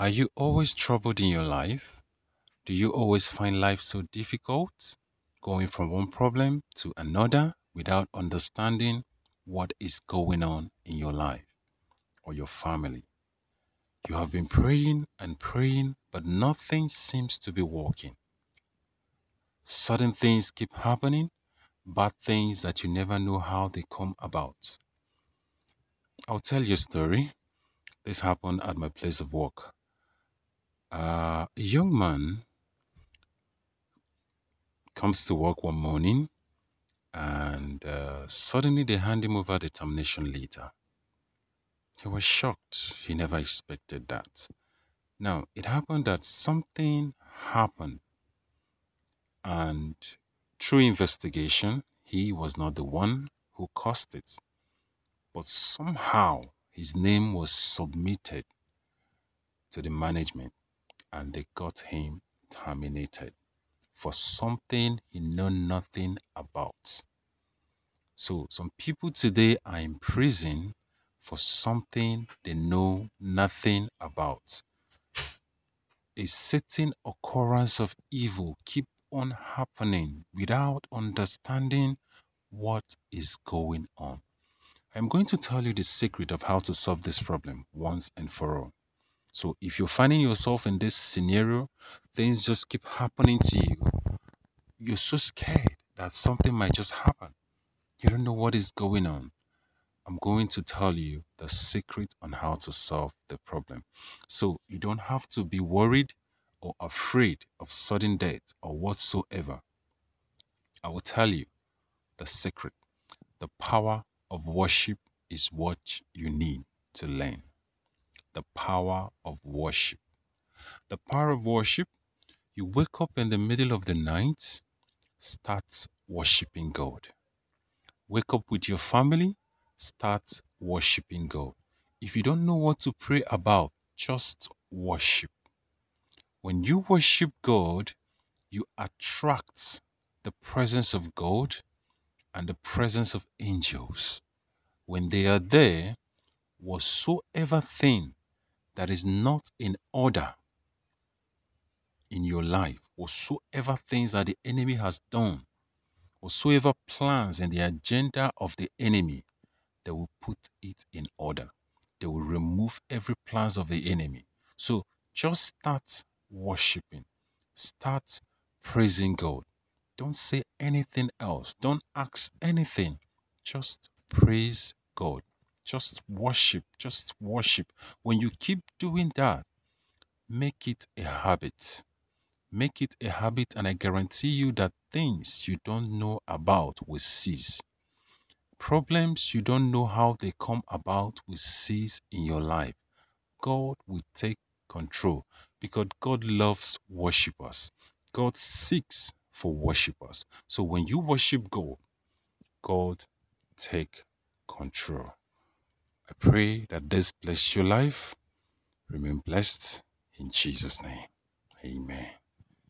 Are you always troubled in your life? Do you always find life so difficult, going from one problem to another without understanding what is going on in your life or your family? You have been praying and praying, but nothing seems to be working. Sudden things keep happening, bad things that you never know how they come about. I'll tell you a story. This happened at my place of work. Uh, a young man comes to work one morning and uh, suddenly they hand him over the termination letter. He was shocked. He never expected that. Now, it happened that something happened, and through investigation, he was not the one who caused it. But somehow his name was submitted to the management and they got him terminated for something he knew nothing about. So some people today are in prison for something they know nothing about. A certain occurrence of evil keep on happening without understanding what is going on. I'm going to tell you the secret of how to solve this problem once and for all. So if you're finding yourself in this scenario, things just keep happening to you. You're so scared that something might just happen. You don't know what is going on. I'm going to tell you the secret on how to solve the problem. So you don't have to be worried or afraid of sudden death or whatsoever. I will tell you the secret. The power of worship is what you need to learn the power of worship. The power of worship, you wake up in the middle of the night, start worshiping God. Wake up with your family, start worshiping God. If you don't know what to pray about, just worship. When you worship God, you attract the presence of God and the presence of angels. When they are there, whatsoever thing that is not in order in your life, whatsoever things that the enemy has done, whatsoever plans and the agenda of the enemy, they will put it in order. They will remove every plans of the enemy. So just start worshiping. Start praising God. Don't say anything else. Don't ask anything. Just praise God. Just worship. Just worship. When you keep doing that, make it a habit. Make it a habit, and I guarantee you that things you don't know about will cease. Problems you don't know how they come about will cease in your life. God will take control because God loves worshippers. God seeks for worshippers. So when you worship God, God take control. I pray that this bless your life. Remain blessed in Jesus' name. Amen.